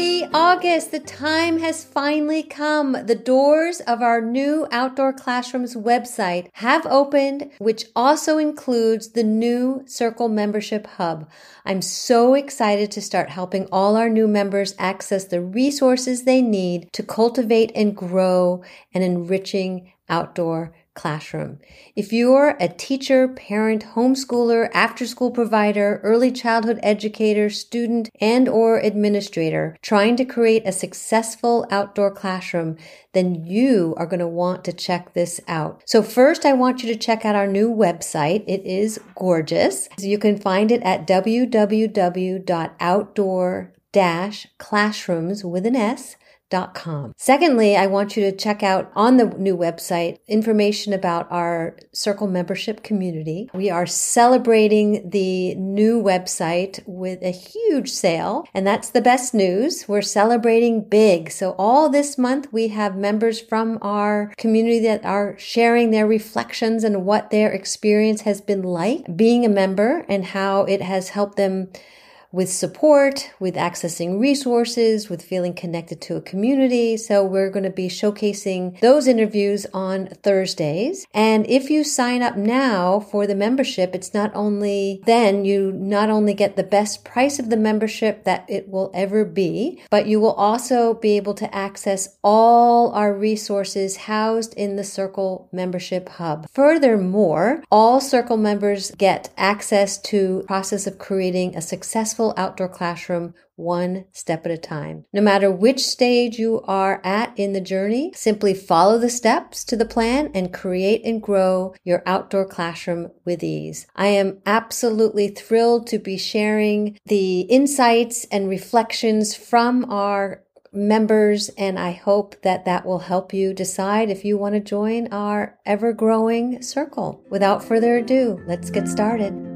Happy August! The time has finally come. The doors of our new Outdoor Classrooms website have opened, which also includes the new Circle Membership Hub. I'm so excited to start helping all our new members access the resources they need to cultivate and grow an enriching outdoor classroom. If you're a teacher, parent, homeschooler, after school provider, early childhood educator, student, and or administrator trying to create a successful outdoor classroom, then you are going to want to check this out. So first, I want you to check out our new website. It is gorgeous. You can find it at www.outdoor-classrooms with an S Com. Secondly, I want you to check out on the new website information about our Circle membership community. We are celebrating the new website with a huge sale, and that's the best news. We're celebrating big. So all this month we have members from our community that are sharing their reflections and what their experience has been like being a member and how it has helped them with support, with accessing resources, with feeling connected to a community. So we're going to be showcasing those interviews on Thursdays. And if you sign up now for the membership, it's not only then you not only get the best price of the membership that it will ever be, but you will also be able to access all our resources housed in the Circle membership hub. Furthermore, all Circle members get access to process of creating a successful successful outdoor classroom one step at a time. No matter which stage you are at in the journey, simply follow the steps to the plan and create and grow your outdoor classroom with ease. I am absolutely thrilled to be sharing the insights and reflections from our members and I hope that that will help you decide if you want to join our ever growing circle. Without further ado, let's get started.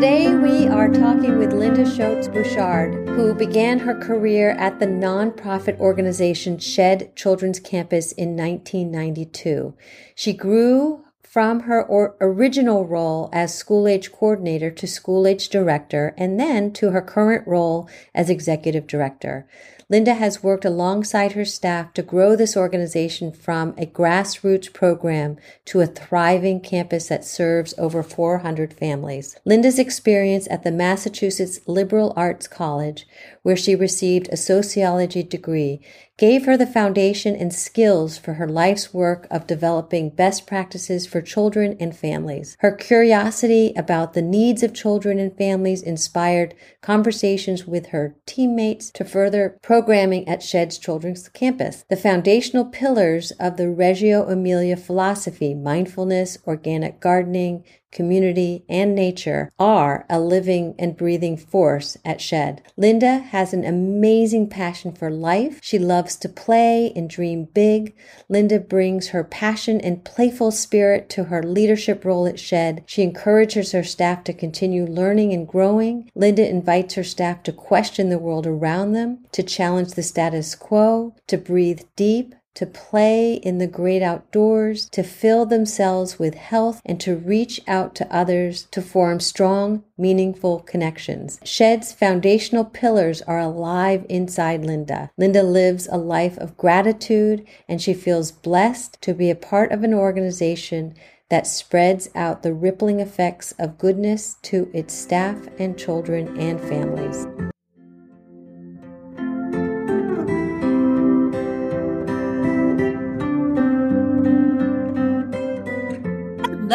Today, we are talking with Linda Shottes Bouchard, who began her career at the nonprofit organization Shed Children's Campus in 1992. She grew from her original role as school age coordinator to school age director and then to her current role as executive director. Linda has worked alongside her staff to grow this organization from a grassroots program to a thriving campus that serves over 400 families. Linda's experience at the Massachusetts Liberal Arts College, where she received a sociology degree, gave her the foundation and skills for her life's work of developing best practices for children and families. Her curiosity about the needs of children and families inspired conversations with her teammates to further programming at Shed's Children's Campus. The foundational pillars of the Reggio Emilia philosophy, mindfulness, organic gardening, community, and nature are a living and breathing force at Shed. Linda has an amazing passion for life. She loves to play and dream big. Linda brings her passion and playful spirit to her leadership role at Shed. She encourages her staff to continue learning and growing. Linda invites her staff to question the world around them, to challenge the status quo, to breathe deep, to play in the great outdoors, to fill themselves with health, and to reach out to others to form strong, meaningful connections. Shed's foundational pillars are alive inside Linda. Linda lives a life of gratitude, and she feels blessed to be a part of an organization that spreads out the rippling effects of goodness to its staff and children and families.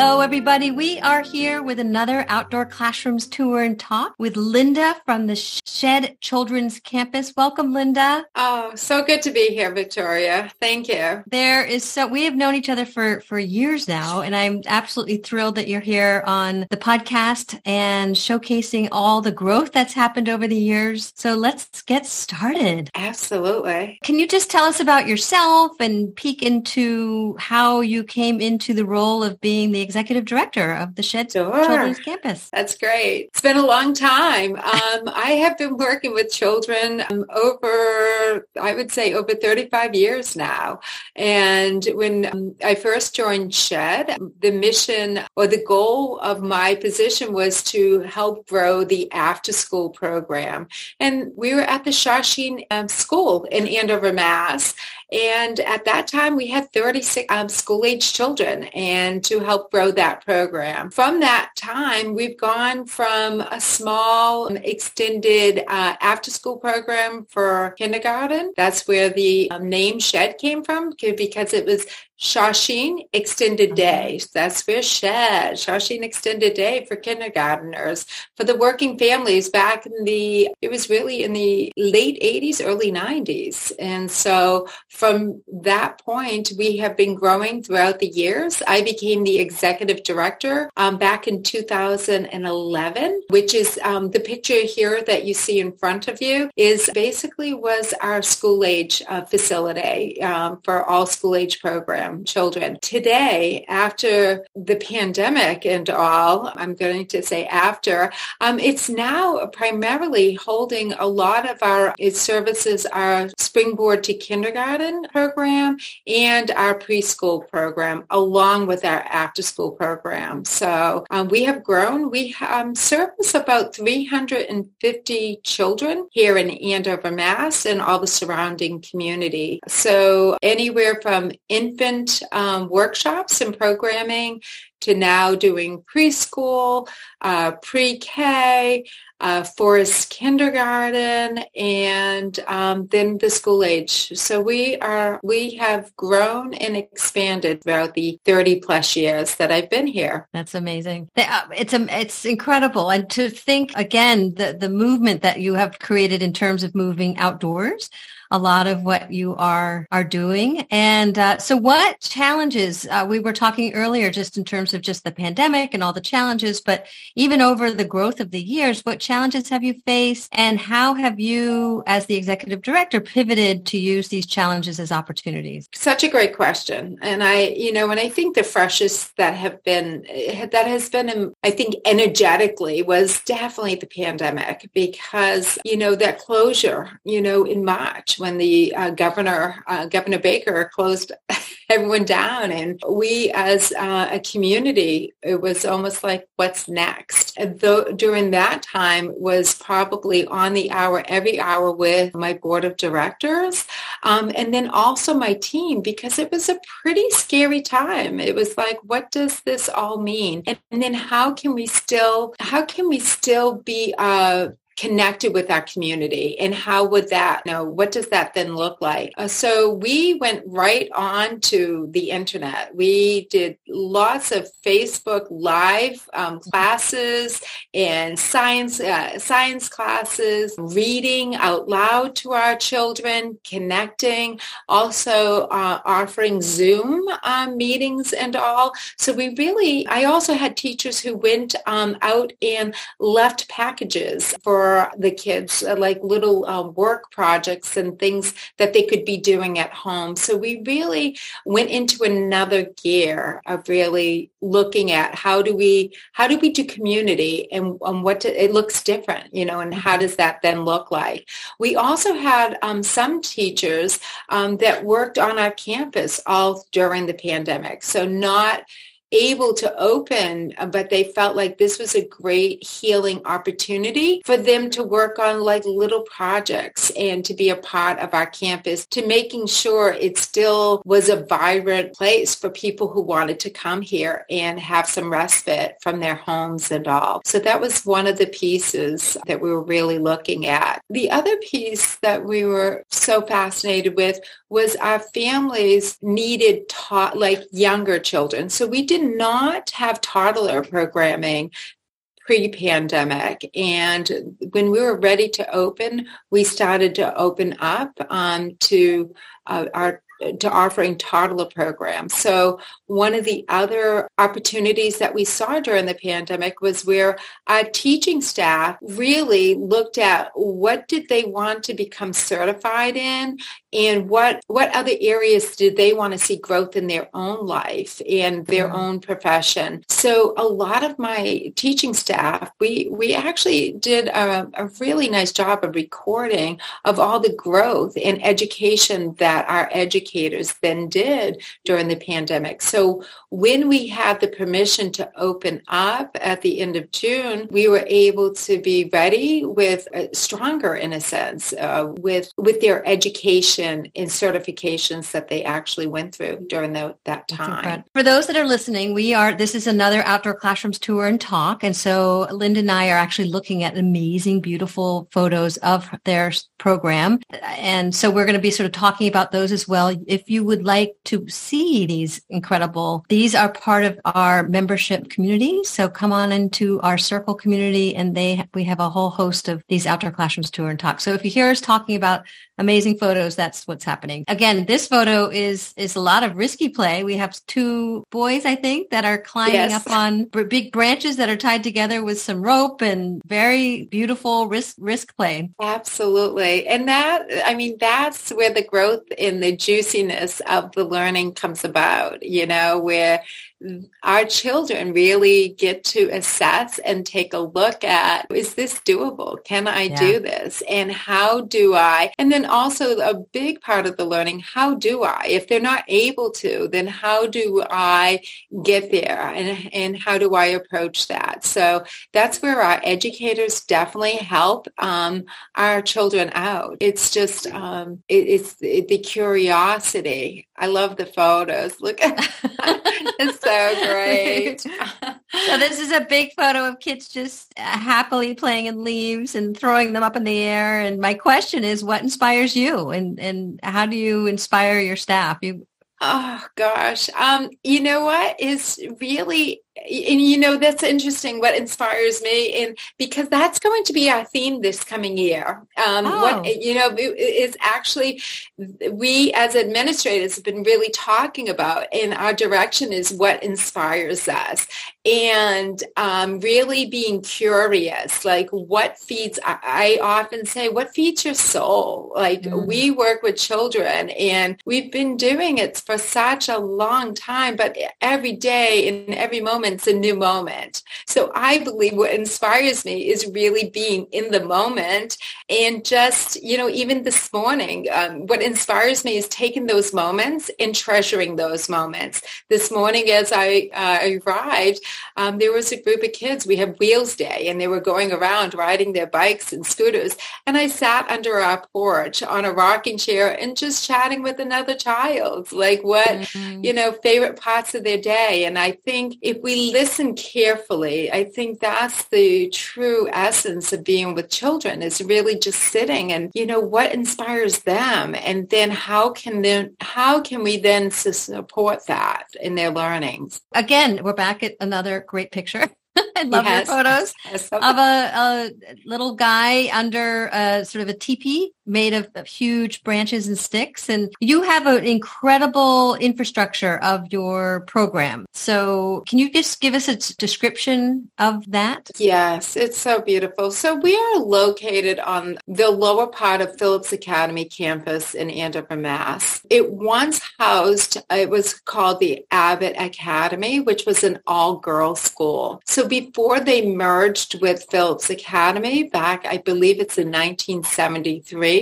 Hello, everybody. We are here with another Outdoor Classrooms Tour and Talk with Linda from the Shed Children's Campus. Welcome, Linda. Oh, so good to be here, Victoria. Thank you. There is so, we have known each other for, for years now, and I'm absolutely thrilled that you're here on the podcast and showcasing all the growth that's happened over the years. So let's get started. Absolutely. Can you just tell us about yourself and peek into how you came into the role of being the executive director of the Shed sure. Children's Campus. That's great. It's been a long time. Um, I have been working with children um, over, I would say, over 35 years now. And when um, I first joined Shed, the mission or the goal of my position was to help grow the after-school program. And we were at the Shawsheen um, School in Andover, Mass. And at that time, we had 36 um, school-age children and to help grow that program. From that time, we've gone from a small extended uh, after-school program for kindergarten. That's where the um, name Shed came from because it was Shawsheen Extended. Day. That's where Shed, Shawsheen Extended Day for kindergarteners, for the working families back in the, it was really in the late 80s, early 90s. And so from that point, we have been growing throughout the years. I became the executive director um, back in 2011, which is um, the picture here that you see in front of you is basically was our school age uh, facility um, for all school age programs children. Today, after the pandemic and all, I'm going to say after, um, it's now primarily holding a lot of our its services, our Springboard to Kindergarten program and our preschool program, along with our after-school program. So um, we have grown. We um, service about 350 children here in Andover, Mass, and all the surrounding community. So anywhere from infant different um, workshops and programming to now doing preschool, uh, pre-K, uh, Forest Kindergarten, and um, then the school age. So we are we have grown and expanded throughout the 30 plus years that I've been here. That's amazing. Uh, it's it's incredible, and to think again the the movement that you have created in terms of moving outdoors a lot of what you are are doing. And uh, so, what challenges uh, we were talking earlier, just in terms of just the pandemic and all the challenges, but even over the growth of the years, what challenges have you faced, and how have you, as the executive director, pivoted to use these challenges as opportunities? Such a great question, and I, you know, when I think the freshest that have been that has been, I think, energetically was definitely the pandemic because you know that closure, you know, in March when the uh, governor, uh, Governor Baker, closed everyone down. And we as uh, a community, it was almost like, what's next? Though during that time was probably on the hour, every hour with my board of directors. Um, and then also my team, because it was a pretty scary time. It was like, what does this all mean? And, and then how can we still, how can we still be, uh, connected with our community and how would that you know what does that then look like? Uh, so we went right on to the internet. We did lots of facebook live um, classes and science uh, science classes reading out loud to our children connecting also uh, offering zoom um, meetings and all. So we really i also had teachers who went um, out and left packages for for the kids, uh, like little uh, work projects and things that they could be doing at home. So we really went into another gear of really looking at how do we how do we do community and, and what to, it looks different, you know, and how does that then look like? We also had um, some teachers um, that worked on our campus all during the pandemic. So not able to open, uh, but they felt like this was a great healing opportunity for them to work on like little projects and to be a part of our campus to making sure it still was a vibrant place for people who wanted to come here and have some respite from their homes and all. So that was one of the pieces that we were really looking at. The other piece that we were so fascinated with was our families needed taught like younger children. So we not have toddler programming pre-pandemic and when we were ready to open we started to open up um, to uh, our to offering toddler programs. So one of the other opportunities that we saw during the pandemic was where our teaching staff really looked at what did they want to become certified in and what what other areas did they want to see growth in their own life and their mm-hmm. own profession. So a lot of my teaching staff, we we actually did a, a really nice job of recording of all the growth and education that our educators then did during the pandemic. So when we had the permission to open up at the end of June, we were able to be ready with uh, stronger, in a sense, uh, with with their education and certifications that they actually went through during the, that time. For those that are listening, we are. This is another outdoor classrooms tour and talk, and so Linda and I are actually looking at amazing, beautiful photos of their program, and so we're going to be sort of talking about those as well. If you would like to see these incredible these these are part of our membership community. So come on into our circle community and they, we have a whole host of these outdoor classrooms tour and talk. So if you hear us talking about amazing photos, that's what's happening. Again, this photo is, is a lot of risky play. We have two boys, I think, that are climbing yes. up on big branches that are tied together with some rope and very beautiful risk, risk play. Absolutely. And that, I mean, that's where the growth in the juiciness of the learning comes about, you know, where our children really get to assess and take a look at, is this doable? Can I yeah. do this? And how do I? And then also a big part of the learning, how do I? If they're not able to, then how do I get there? And, and how do I approach that? So that's where our educators definitely help um, our children out. It's just, um, it, it's it, the curiosity. I love the photos. Look, it's so great. so this is a big photo of kids just uh, happily playing in leaves and throwing them up in the air. And my question is, what inspires you, and and how do you inspire your staff? You Oh gosh. Um, you know what is really and you know that's interesting what inspires me and because that's going to be our theme this coming year um, oh. what you know is actually we as administrators have been really talking about and our direction is what inspires us and um, really being curious like what feeds I, often say what feeds your soul like mm. we work with children and we've been doing it for such a long time but every day in every moment moment's a new moment. So I believe what inspires me is really being in the moment and just, you know, even this morning, um, what inspires me is taking those moments and treasuring those moments. This morning as I uh, arrived, um, there was a group of kids. We have Wheels Day and they were going around riding their bikes and scooters. And I sat under our porch on a rocking chair and just chatting with another child, like what, mm-hmm. you know, favorite parts of their day. And I think if we listen carefully, I think that's the true essence of being with children is really just sitting and, you know, what inspires them? And then how can then, how can we then support that in their learnings? Again, we're back at another great picture. I love yes. your photos yes. of a, a, little guy under a sort of a teepee made of, huge branches and sticks. And you have an incredible infrastructure of your program. So can you just give us a description of that? Yes, it's so beautiful. So we are located on the lower part of Phillips Academy campus in Andover, Mass. It once housed, it was called the Abbott Academy, which was an all-girls school. So before they merged with Phillips Academy back, I believe it's in 1973,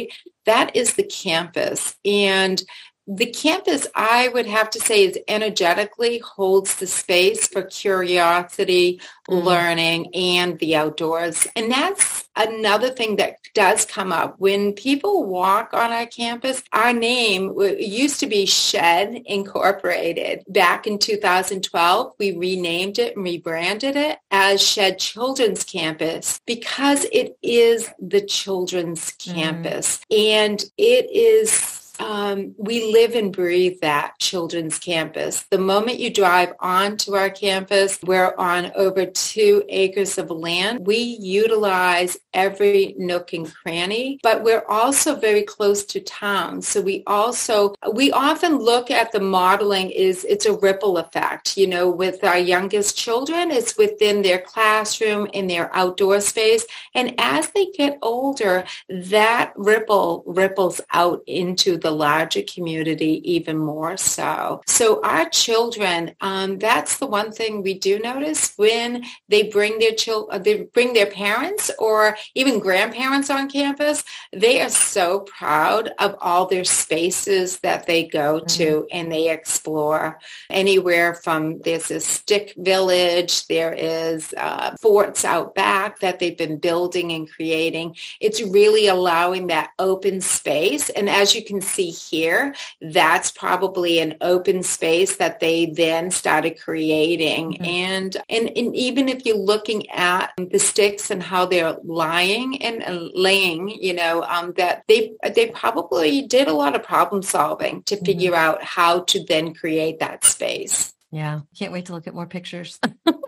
that is the campus. And the campus, I would have to say, is energetically holds the space for curiosity, mm. learning, and the outdoors. And that's another thing that does come up. When people walk on our campus, our name used to be Shed Incorporated. Back in 2012, we renamed it and rebranded it as Shed Children's Campus because it is the children's mm. campus. And it is um, we live and breathe that children's campus. The moment you drive onto our campus, we're on over two acres of land. We utilize every nook and cranny, but we're also very close to town. So we also, we often look at the modeling is it's a ripple effect. You know, with our youngest children, it's within their classroom, in their outdoor space. And as they get older, that ripple ripples out into the larger community even more so. So our children, um, that's the one thing we do notice when they bring their children, uh, they bring their parents or even grandparents on campus. They are so proud of all their spaces that they go mm-hmm. to and they explore anywhere from there's a stick village, there is uh, forts out back that they've been building and creating. It's really allowing that open space. And as you can see here, that's probably an open space that they then started creating. Mm-hmm. And, and, and even if you're looking at the sticks and how they're lying and laying, you know, um, that they, they probably did a lot of problem solving to mm-hmm. figure out how to then create that space. Yeah, can't wait to look at more pictures.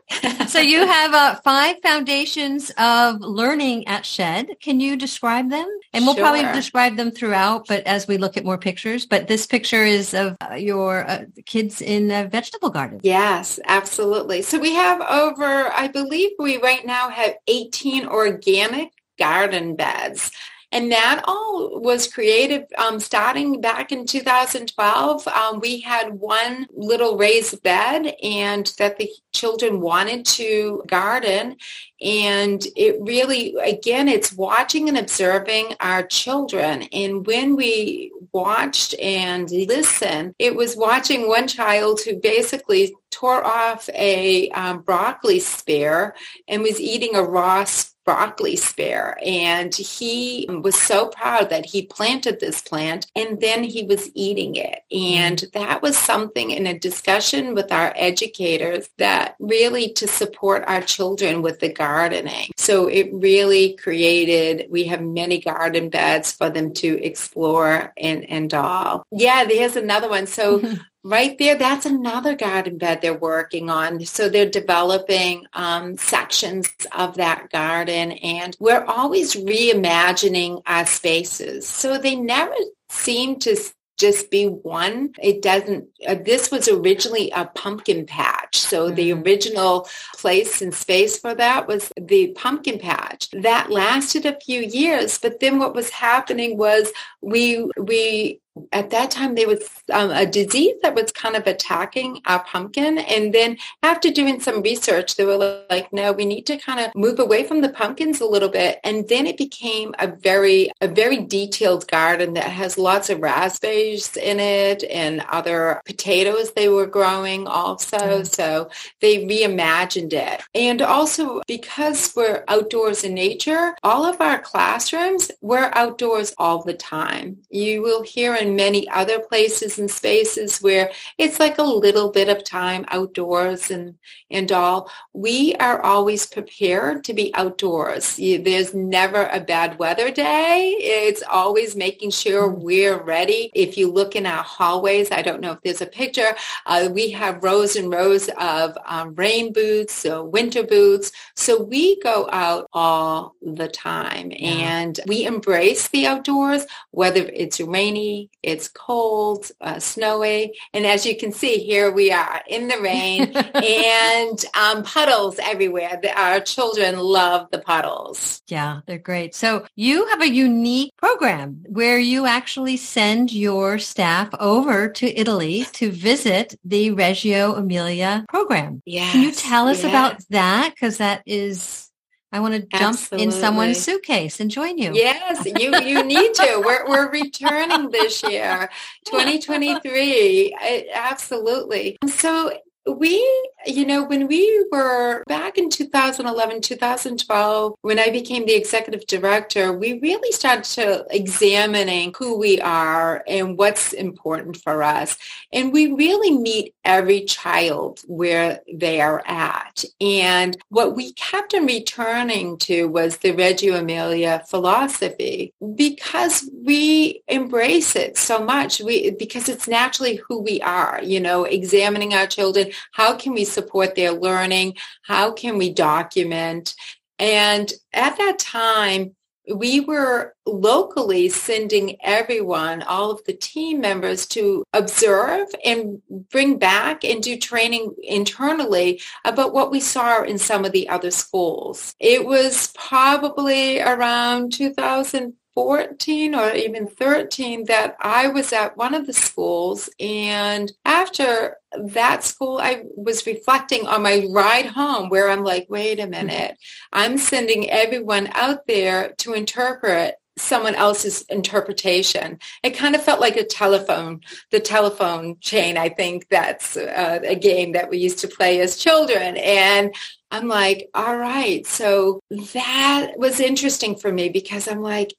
so you have uh, five foundations of learning at Shed. Can you describe them? And we'll sure. probably describe them throughout, but as we look at more pictures. But this picture is of uh, your uh, kids in a vegetable garden. Yes, absolutely. So we have over, I believe we right now have 18 organic garden beds. And that all was created um, starting back in 2012. Um, we had one little raised bed and that the children wanted to garden. And it really, again, it's watching and observing our children. And when we watched and listened, it was watching one child who basically tore off a um, broccoli spear and was eating a raw broccoli spear. And he was so proud that he planted this plant and then he was eating it. And that was something in a discussion with our educators that really to support our children with the gardening. So it really created, we have many garden beds for them to explore and, and all. Yeah, there's another one. So right there, that's another garden bed they're working on. So they're developing um, sections of that garden and we're always reimagining our spaces. So they never seem to just be one. It doesn't, uh, this was originally a pumpkin patch. So mm-hmm. the original place and space for that was the pumpkin patch. That lasted a few years, but then what was happening was we, we at that time there was um, a disease that was kind of attacking our pumpkin. And then after doing some research they were like no we need to kind of move away from the pumpkins a little bit. And then it became a very a very detailed garden that has lots of raspberries in it and other potatoes they were growing also. Mm. so they reimagined it. And also because we're outdoors in nature all of our classrooms were outdoors all the time. You will hear in many other places and spaces where it's like a little bit of time outdoors and, and all. We are always prepared to be outdoors. There's never a bad weather day. It's always making sure mm-hmm. we're ready. If you look in our hallways, I don't know if there's a picture, uh, we have rows and rows of um, rain boots, so winter boots. So we go out all the time yeah. and we embrace the outdoors, whether it's rainy, it's cold, uh, snowy. And as you can see, here we are in the rain and um, puddles everywhere. Our children love the puddles. Yeah, they're great. So you have a unique program where you actually send your staff over to Italy to visit the Reggio Emilia program. Yeah. Can you tell us yes. about that? Because that is I want to jump Absolutely. in someone's suitcase and join you. Yes, you you need to. We're we're returning this year, 2023. Absolutely. So we, you know, when we were back in 2011, 2012, when I became the executive director, we really started to examining who we are and what's important for us. And we really meet every child where they are at. And what we kept on returning to was the Reggio Emilia philosophy because we embrace it so much. We, because it's naturally who we are, you know, examining our children, how can we support their learning? How can we document? And at that time, we were locally sending everyone, all of the team members to observe and bring back and do training internally about what we saw in some of the other schools. It was probably around 2000 14 or even 13 that I was at one of the schools and after that school I was reflecting on my ride home where I'm like, wait a minute, I'm sending everyone out there to interpret someone else's interpretation. It kind of felt like a telephone, the telephone chain. I think that's uh, a game that we used to play as children. And I'm like, all right. So that was interesting for me because I'm like,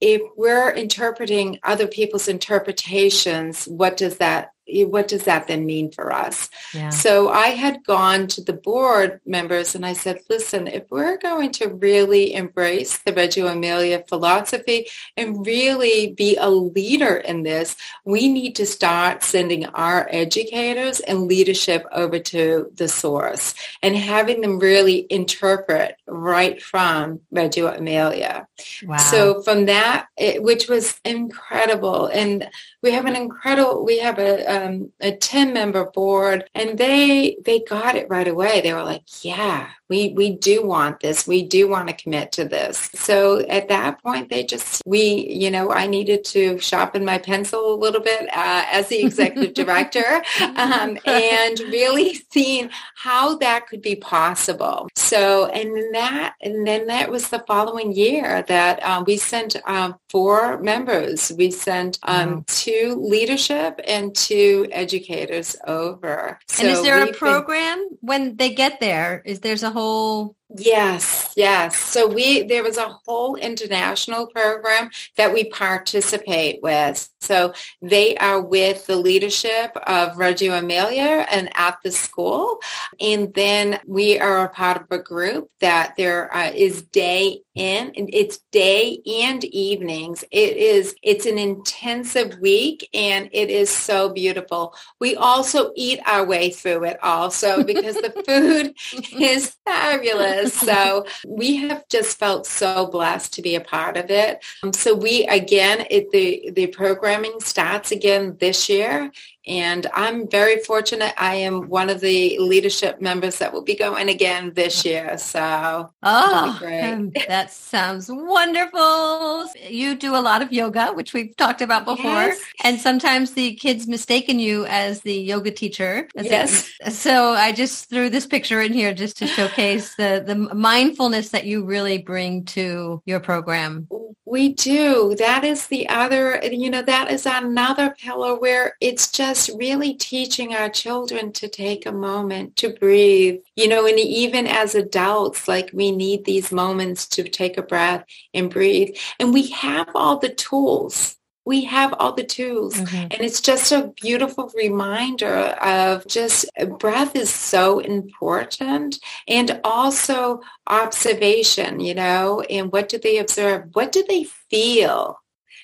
if we're interpreting other people's interpretations, what does that what does that then mean for us? Yeah. So I had gone to the board members and I said, listen, if we're going to really embrace the Reggio Emilia philosophy and really be a leader in this, we need to start sending our educators and leadership over to the source and having them really interpret right from Reggio Emilia. Wow. So from that, it, which was incredible. And we have an incredible, we have a, um, a 10 member board and they, they got it right away. They were like, yeah, we, we do want this. We do want to commit to this. So at that point, they just, we, you know, I needed to sharpen my pencil a little bit uh, as the executive director um, and really seeing how that could be possible. So, and then that, and then that was the following year that um, we sent um, four members. We sent um, wow. two leadership and two educators over. So and is there a program been, when they get there? Is there's a whole whole Yes, yes. So we there was a whole international program that we participate with. So they are with the leadership of Reggio Emilia and at the school. And then we are a part of a group that there uh, is day in and it's day and evenings. It is it's an intensive week and it is so beautiful. We also eat our way through it also because the food is fabulous so we have just felt so blessed to be a part of it. Um, so we, again, it, the, the programming starts again this year and I'm very fortunate. I am one of the leadership members that will be going again this year. So, oh, that sounds wonderful. You do a lot of yoga, which we've talked about before. Yes. And sometimes the kids mistaken you as the yoga teacher. Yes. So I just threw this picture in here just to showcase the, the mindfulness that you really bring to your program. We do. That is the other, you know, that is another pillar where it's just really teaching our children to take a moment to breathe, you know, and even as adults, like we need these moments to take a breath and breathe. And we have all the tools. We have all the tools. Mm-hmm. and it's just a beautiful reminder of just breath is so important and also observation you know and what do they observe? What do they feel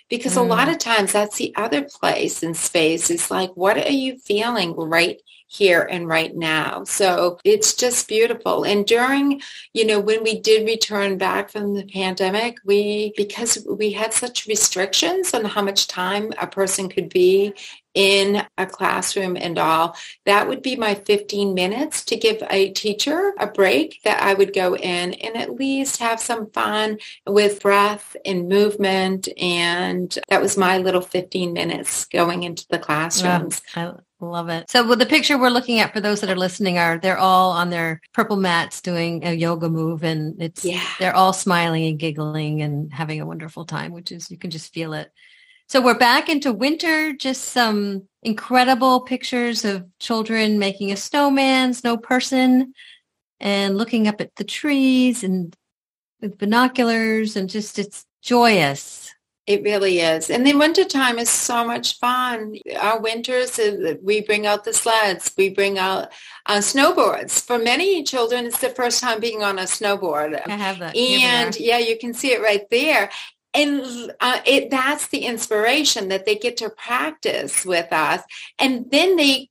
because mm. a lot mm. of times that's the other place in space is like what are you feeling right here and right now. So it's just beautiful. And during, you know, when we did return back from the pandemic, we, because we had such restrictions on how much time a person could be in a classroom and all, that would be my 15 minutes to give a teacher a break that I would go in and at least have some fun with breath and movement. And that was my little 15 minutes going into the classrooms. Yeah, Love it. So with the picture we're looking at for those that are listening are they're all on their purple mats doing a yoga move and it's yeah. they're all smiling and giggling and having a wonderful time, which is you can just feel it. So we're back into winter, just some incredible pictures of children making a snowman, snow person, and looking up at the trees and with binoculars and just it's joyous. It really is. And then wintertime is so much fun. Our winters, uh, we bring out the sleds. We bring out uh, snowboards. For many children, it's the first time being on a snowboard. I have that. And yeah, you can see it right there. And uh, it, that's the inspiration that they get to practice with us. And then they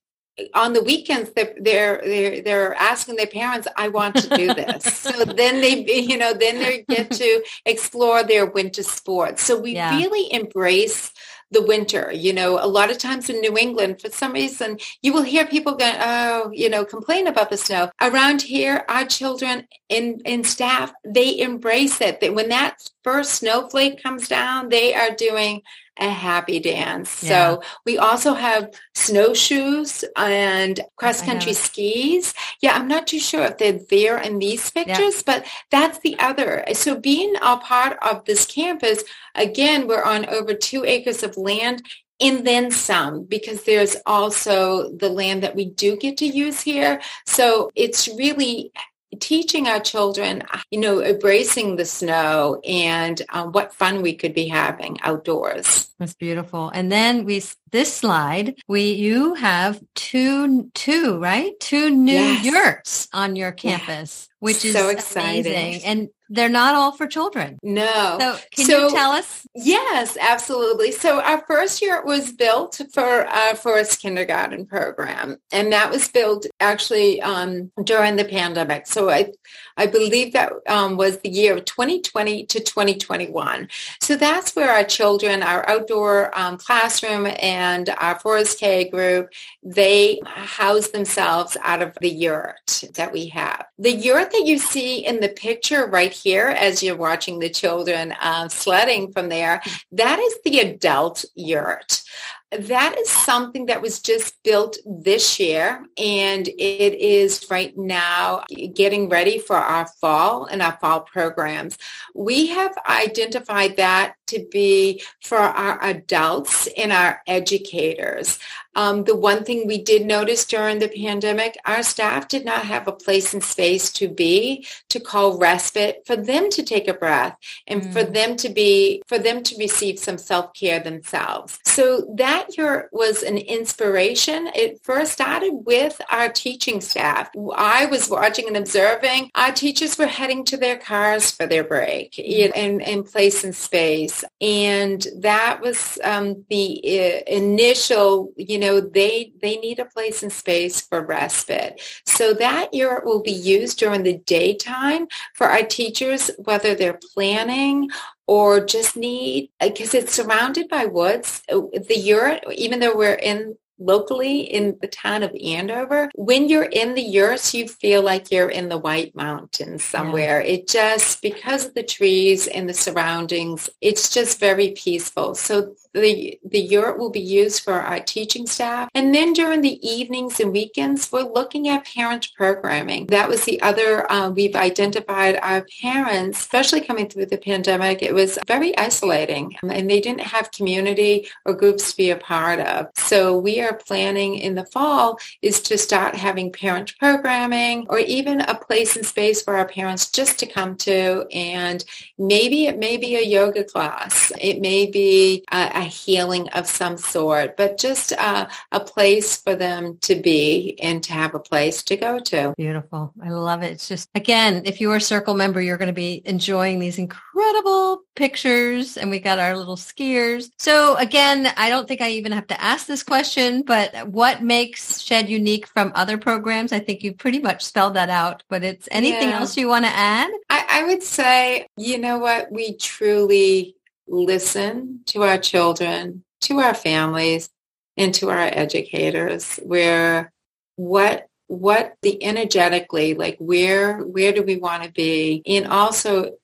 on the weekends they're, they're they're asking their parents i want to do this so then they you know then they get to explore their winter sports so we yeah. really embrace the winter. You know, a lot of times in New England, for some reason, you will hear people go, oh, you know, complain about the snow. Around here, our children and, and staff, they embrace it. That when that first snowflake comes down, they are doing a happy dance. Yeah. So we also have snowshoes and cross country skis. Yeah, I'm not too sure if they're there in these pictures, yeah. but that's the other. So being a part of this campus, again, we're on over two acres of land and then some because there's also the land that we do get to use here. So it's really teaching our children, you know, embracing the snow and um, what fun we could be having outdoors. That's beautiful. And then we this slide, we you have two two right two new yes. yurts on your campus, which is so exciting. And they're not all for children. No. So can so, you tell us? Yes, absolutely. So our first year was built for our first kindergarten program, and that was built actually um, during the pandemic. So I I believe that um, was the year of 2020 to 2021. So that's where our children, our outdoor um, classroom and our Forest K group, they house themselves out of the yurt that we have. The yurt that you see in the picture right here as you're watching the children uh, sledding from there, that is the adult yurt that is something that was just built this year and it is right now getting ready for our fall and our fall programs. We have identified that to be for our adults and our educators. Um, the one thing we did notice during the pandemic, our staff did not have a place and space to be, to call respite, for them to take a breath and mm. for them to be, for them to receive some self-care themselves. So that year was an inspiration. It first started with our teaching staff. I was watching and observing. Our teachers were heading to their cars for their break and, and place and space. And that was um, the uh, initial, you know, they, they need a place and space for respite. So that yurt will be used during the daytime for our teachers, whether they're planning or just need, uh, because it's surrounded by woods. Uh, the yurt, even though we're in locally in the town of Andover, when you're in the yurts, you feel like you're in the White Mountains somewhere. Yeah. It just, because of the trees and the surroundings, it's just very peaceful. So the, the yurt will be used for our teaching staff. And then during the evenings and weekends, we're looking at parent programming. That was the other, uh, we've identified our parents, especially coming through the pandemic, it was very isolating and they didn't have community or groups to be a part of. So we are planning in the fall is to start having parent programming or even a place and space for our parents just to come to. And maybe it may be a yoga class. It may be a, a healing of some sort, but just a, a place for them to be and to have a place to go to. Beautiful. I love it. It's just, again, if you're a circle member, you're going to be enjoying these incredible pictures and we got our little skiers. So again, I don't think I even have to ask this question, but what makes Shed unique from other programs? I think you pretty much spelled that out, but it's anything yeah. else you want to add? I, I would say, you know what? We truly listen to our children, to our families, and to our educators where what what the energetically like where where do we want to be? And also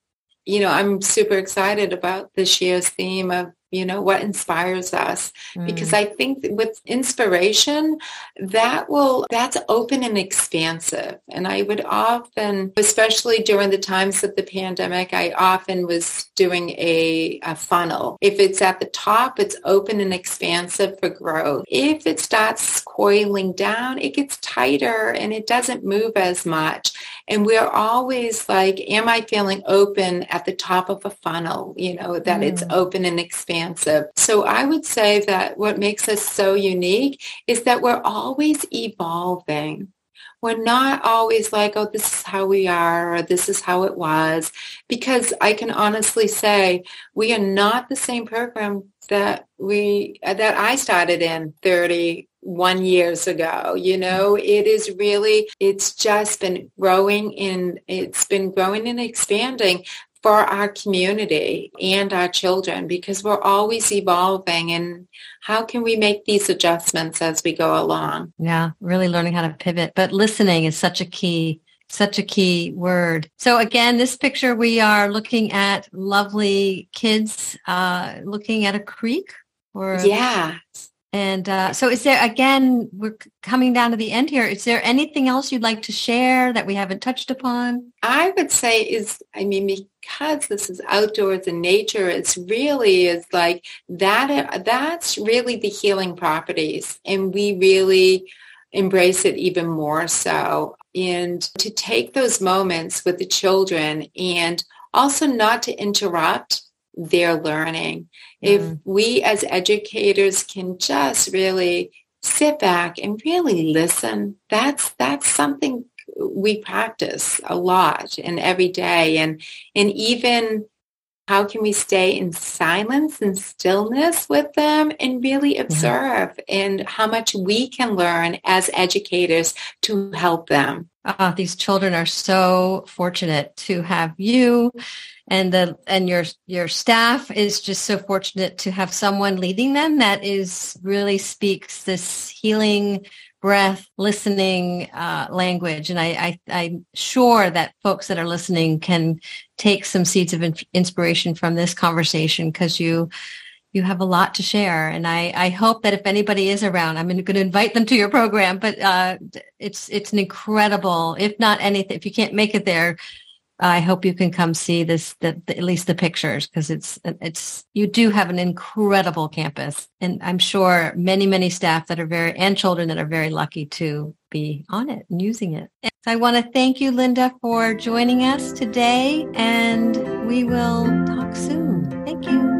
you know i'm super excited about this year's theme of you know what inspires us. Mm. because i think with inspiration that will that's open and expansive. And i would often especially during the times of the pandemic i often was doing a, a funnel. If it's at the top it's open and expansive for growth. If it starts coiling down it gets tighter and it doesn't move as much and we're always like, am I feeling open at the top of a funnel, you know, that mm. it's open and expansive. So I would say that what makes us so unique is that we're always evolving we're not always like, oh, this is how we are, or this is how it was, because I can honestly say we are not the same program that we that I started in 30 one years ago. You know, it is really, it's just been growing and it's been growing and expanding for our community and our children because we're always evolving and how can we make these adjustments as we go along? Yeah, really learning how to pivot. But listening is such a key such a key word. So again, this picture we are looking at lovely kids uh, looking at a creek or yeah. And uh, so is there again, we're coming down to the end here. Is there anything else you'd like to share that we haven't touched upon? I would say is, I mean, because this is outdoors and nature, it's really is like that, that's really the healing properties. And we really embrace it even more so and to take those moments with the children and also not to interrupt their learning. If we as educators can just really sit back and really listen, that's that's something we practice a lot and every day and and even how can we stay in silence and stillness with them and really mm-hmm. observe yeah. and how much we can learn as educators to help them? Oh, these children are so fortunate to have you and the and your your staff is just so fortunate to have someone leading them that is really speaks this healing breath, listening uh, language. And I, I, am sure that folks that are listening can take some seeds of in- inspiration from this conversation because you you have a lot to share. And I, I hope that if anybody is around, I'm going to invite them to your program. But uh, it's it's an incredible, if not anything, if you can't make it there, I hope you can come see this, the, the, at least the pictures, because it's, it's, you do have an incredible campus. And I'm sure many, many staff that are very, and children that are very lucky to be on it and using it. And I want to thank you, Linda, for joining us today, and we will talk soon. Thank you.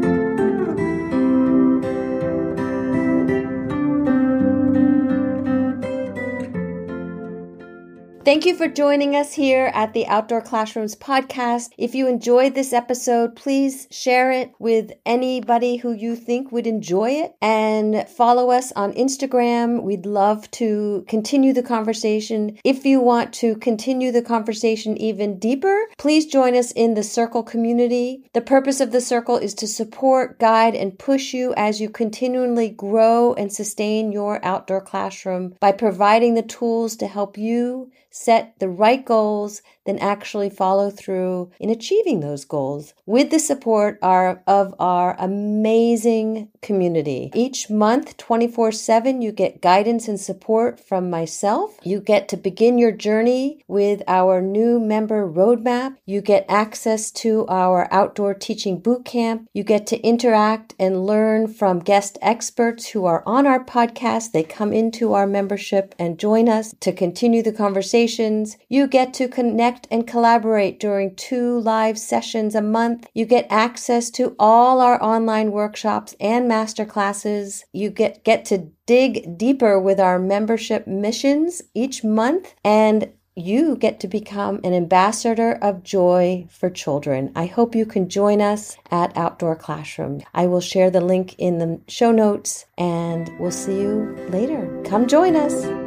Thank you for joining us here at the Outdoor Classrooms podcast. If you enjoyed this episode, please share it with anybody who you think would enjoy it and follow us on Instagram. We'd love to continue the conversation. If you want to continue the conversation even deeper, please join us in the Circle community. The purpose of the Circle is to support, guide, and push you as you continually grow and sustain your outdoor classroom by providing the tools to help you set the right goals, then actually follow through in achieving those goals with the support of our amazing community. Each month, 24 7, you get guidance and support from myself. You get to begin your journey with our new member roadmap. You get access to our outdoor teaching boot camp. You get to interact and learn from guest experts who are on our podcast. They come into our membership and join us to continue the conversations. You get to connect and collaborate during two live sessions a month. You get access to all our online workshops and master classes. You get, get to dig deeper with our membership missions each month and you get to become an ambassador of joy for children. I hope you can join us at Outdoor Classroom. I will share the link in the show notes and we'll see you later. Come join us.